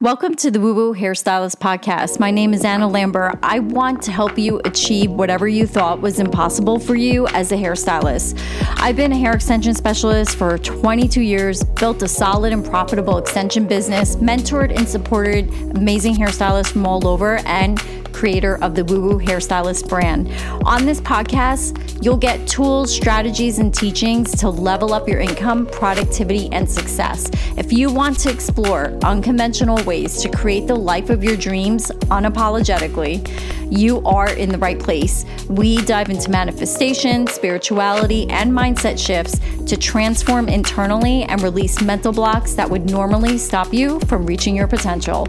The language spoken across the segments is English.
Welcome to the Woo Woo Hairstylist Podcast. My name is Anna Lambert. I want to help you achieve whatever you thought was impossible for you as a hairstylist. I've been a hair extension specialist for 22 years, built a solid and profitable extension business, mentored and supported amazing hairstylists from all over, and creator of the Woo Woo Hairstylist brand. On this podcast, you'll get tools, strategies, and teachings to level up your income, productivity, and success. If you want to explore unconventional ways to create the life of your dreams unapologetically, you are in the right place. We dive into manifestation, spirituality, and mindset shifts to transform internally and release mental blocks that would normally stop you from reaching your potential.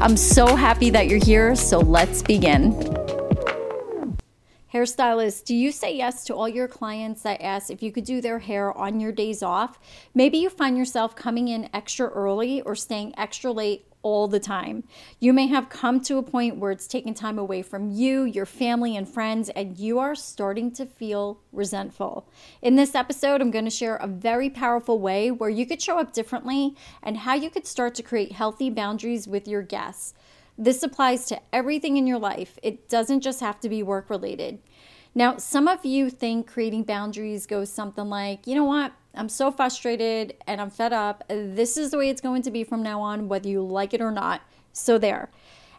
I'm so happy that you're here, so let's begin. Hairstylist, do you say yes to all your clients that ask if you could do their hair on your days off? Maybe you find yourself coming in extra early or staying extra late all the time. You may have come to a point where it's taken time away from you, your family, and friends, and you are starting to feel resentful. In this episode, I'm going to share a very powerful way where you could show up differently and how you could start to create healthy boundaries with your guests. This applies to everything in your life, it doesn't just have to be work related. Now, some of you think creating boundaries goes something like, you know what? I'm so frustrated and I'm fed up. This is the way it's going to be from now on, whether you like it or not. So, there.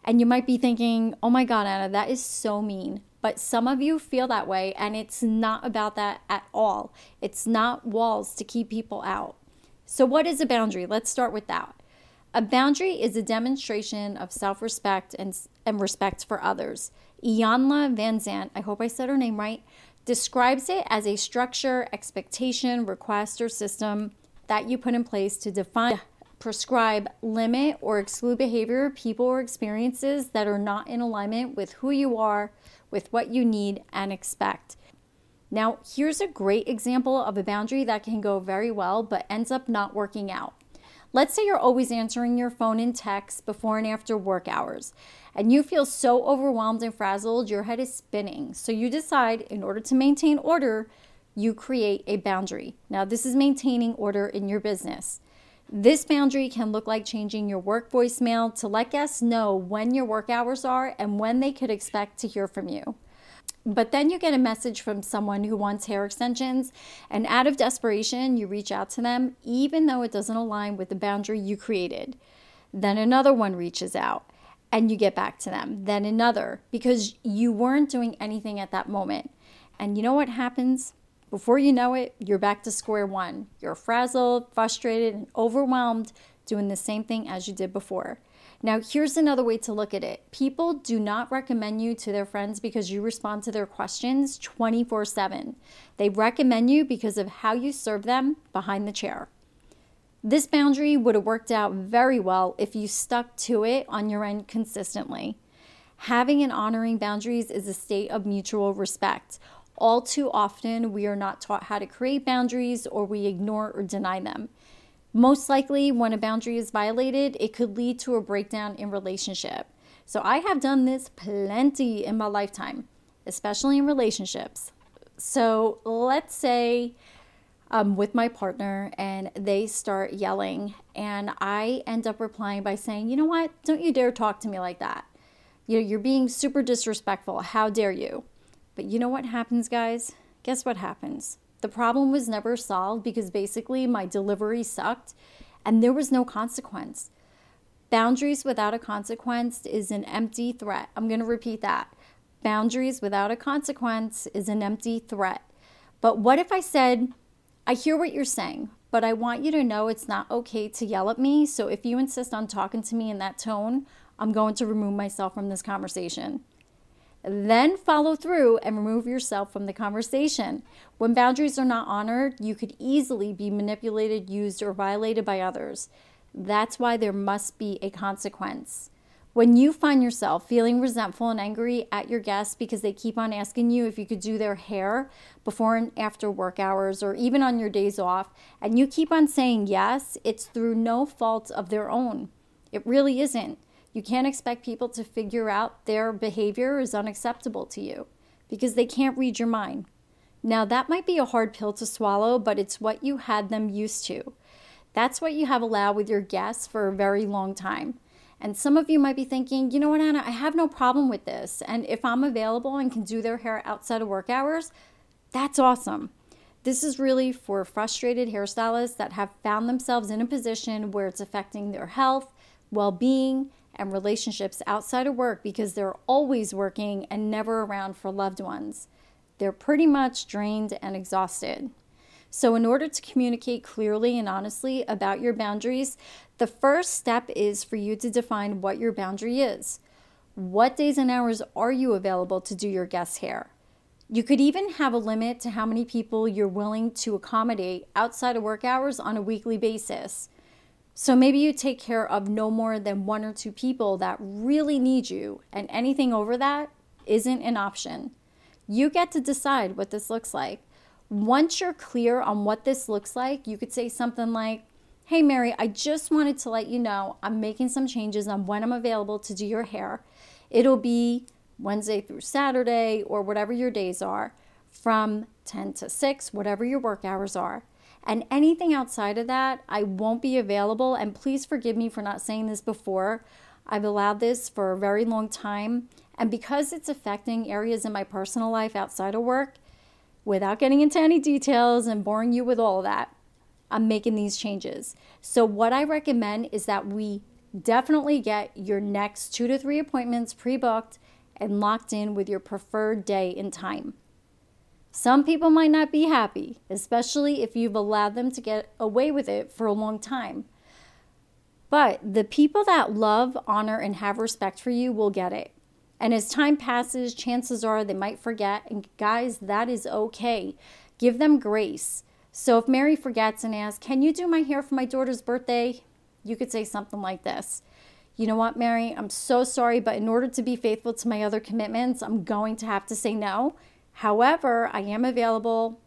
And you might be thinking, oh my God, Anna, that is so mean. But some of you feel that way, and it's not about that at all. It's not walls to keep people out. So, what is a boundary? Let's start with that. A boundary is a demonstration of self respect and, and respect for others. Iyanla Vanzant, I hope I said her name right, describes it as a structure, expectation, request, or system that you put in place to define, prescribe, limit, or exclude behavior, people, or experiences that are not in alignment with who you are, with what you need and expect. Now, here's a great example of a boundary that can go very well but ends up not working out. Let's say you're always answering your phone and text before and after work hours, and you feel so overwhelmed and frazzled, your head is spinning. So you decide, in order to maintain order, you create a boundary. Now, this is maintaining order in your business. This boundary can look like changing your work voicemail to let guests know when your work hours are and when they could expect to hear from you. But then you get a message from someone who wants hair extensions, and out of desperation, you reach out to them, even though it doesn't align with the boundary you created. Then another one reaches out, and you get back to them. Then another, because you weren't doing anything at that moment. And you know what happens? Before you know it, you're back to square one. You're frazzled, frustrated, and overwhelmed, doing the same thing as you did before. Now, here's another way to look at it people do not recommend you to their friends because you respond to their questions 24 7. They recommend you because of how you serve them behind the chair. This boundary would have worked out very well if you stuck to it on your end consistently. Having and honoring boundaries is a state of mutual respect. All too often, we are not taught how to create boundaries or we ignore or deny them. Most likely, when a boundary is violated, it could lead to a breakdown in relationship. So, I have done this plenty in my lifetime, especially in relationships. So, let's say I'm with my partner and they start yelling, and I end up replying by saying, You know what? Don't you dare talk to me like that. You know, you're being super disrespectful. How dare you? But you know what happens, guys? Guess what happens? The problem was never solved because basically my delivery sucked and there was no consequence. Boundaries without a consequence is an empty threat. I'm going to repeat that. Boundaries without a consequence is an empty threat. But what if I said, I hear what you're saying, but I want you to know it's not okay to yell at me. So if you insist on talking to me in that tone, I'm going to remove myself from this conversation. Then follow through and remove yourself from the conversation. When boundaries are not honored, you could easily be manipulated, used, or violated by others. That's why there must be a consequence. When you find yourself feeling resentful and angry at your guests because they keep on asking you if you could do their hair before and after work hours or even on your days off, and you keep on saying yes, it's through no fault of their own. It really isn't. You can't expect people to figure out their behavior is unacceptable to you because they can't read your mind. Now, that might be a hard pill to swallow, but it's what you had them used to. That's what you have allowed with your guests for a very long time. And some of you might be thinking, you know what, Anna, I have no problem with this. And if I'm available and can do their hair outside of work hours, that's awesome. This is really for frustrated hairstylists that have found themselves in a position where it's affecting their health, well being, and relationships outside of work because they're always working and never around for loved ones. They're pretty much drained and exhausted. So, in order to communicate clearly and honestly about your boundaries, the first step is for you to define what your boundary is. What days and hours are you available to do your guest hair? You could even have a limit to how many people you're willing to accommodate outside of work hours on a weekly basis. So maybe you take care of no more than one or two people that really need you, and anything over that isn't an option. You get to decide what this looks like. Once you're clear on what this looks like, you could say something like, Hey, Mary, I just wanted to let you know I'm making some changes on when I'm available to do your hair. It'll be Wednesday through Saturday, or whatever your days are, from 10 to 6, whatever your work hours are. And anything outside of that, I won't be available. And please forgive me for not saying this before. I've allowed this for a very long time. And because it's affecting areas in my personal life outside of work, without getting into any details and boring you with all that, I'm making these changes. So, what I recommend is that we definitely get your next two to three appointments pre booked and locked in with your preferred day and time. Some people might not be happy, especially if you've allowed them to get away with it for a long time. But the people that love, honor, and have respect for you will get it. And as time passes, chances are they might forget. And guys, that is okay. Give them grace. So if Mary forgets and asks, Can you do my hair for my daughter's birthday? You could say something like this you know what, Mary, I'm so sorry, but in order to be faithful to my other commitments, I'm going to have to say no. However, I am available.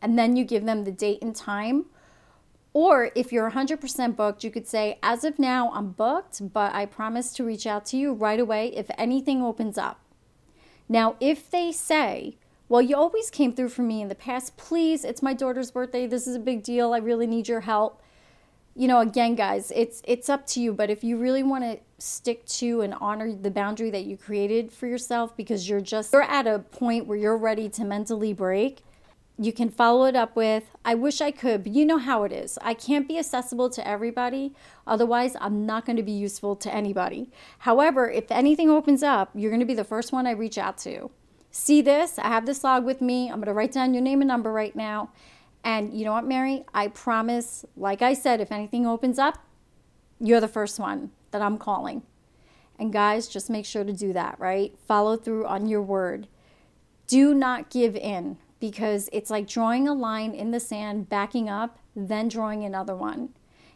And then you give them the date and time. Or if you're 100% booked, you could say, as of now, I'm booked, but I promise to reach out to you right away if anything opens up. Now, if they say, well, you always came through for me in the past, please, it's my daughter's birthday. This is a big deal. I really need your help you know again guys it's it's up to you but if you really want to stick to and honor the boundary that you created for yourself because you're just you're at a point where you're ready to mentally break you can follow it up with i wish i could but you know how it is. I can't be accessible to everybody. Otherwise i'm not going to be useful to anybody. However if anything opens up you're going to be the first one i reach out to. See this? I have this log with me. I'm going to write down your name and number right now and you know what, Mary? I promise, like I said, if anything opens up, you're the first one that I'm calling. And guys, just make sure to do that, right? Follow through on your word. Do not give in because it's like drawing a line in the sand, backing up, then drawing another one.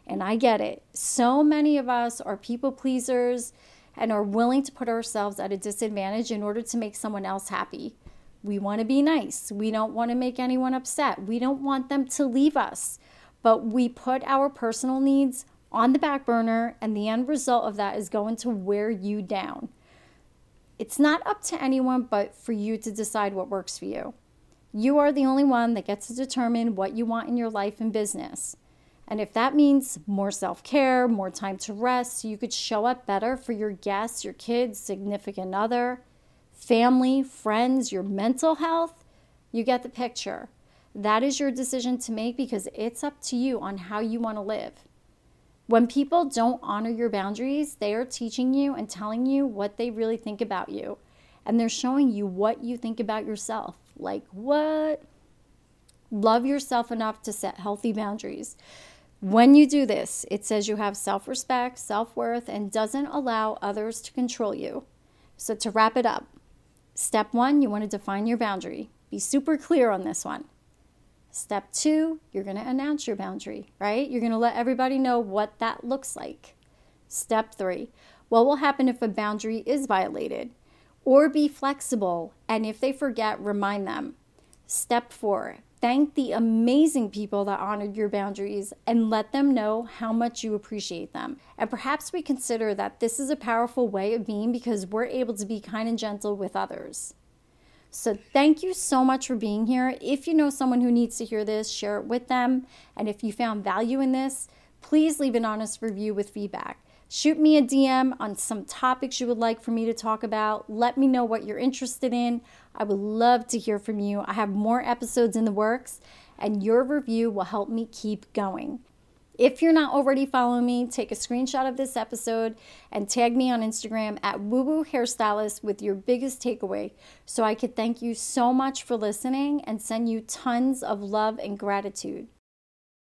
And I get it. So many of us are people pleasers and are willing to put ourselves at a disadvantage in order to make someone else happy. We want to be nice. We don't want to make anyone upset. We don't want them to leave us. But we put our personal needs on the back burner, and the end result of that is going to wear you down. It's not up to anyone but for you to decide what works for you. You are the only one that gets to determine what you want in your life and business. And if that means more self care, more time to rest, so you could show up better for your guests, your kids, significant other, family, friends, your mental health, you get the picture. That is your decision to make because it's up to you on how you want to live. When people don't honor your boundaries, they are teaching you and telling you what they really think about you. And they're showing you what you think about yourself. Like, what? Love yourself enough to set healthy boundaries. When you do this, it says you have self respect, self worth, and doesn't allow others to control you. So, to wrap it up, Step one, you want to define your boundary. Be super clear on this one. Step two, you're going to announce your boundary, right? You're going to let everybody know what that looks like. Step three, what will happen if a boundary is violated? Or be flexible, and if they forget, remind them. Step four, Thank the amazing people that honored your boundaries and let them know how much you appreciate them. And perhaps we consider that this is a powerful way of being because we're able to be kind and gentle with others. So, thank you so much for being here. If you know someone who needs to hear this, share it with them. And if you found value in this, please leave an honest review with feedback. Shoot me a DM on some topics you would like for me to talk about. Let me know what you're interested in. I would love to hear from you. I have more episodes in the works, and your review will help me keep going. If you're not already following me, take a screenshot of this episode and tag me on Instagram at Woo Hairstylist with your biggest takeaway so I could thank you so much for listening and send you tons of love and gratitude.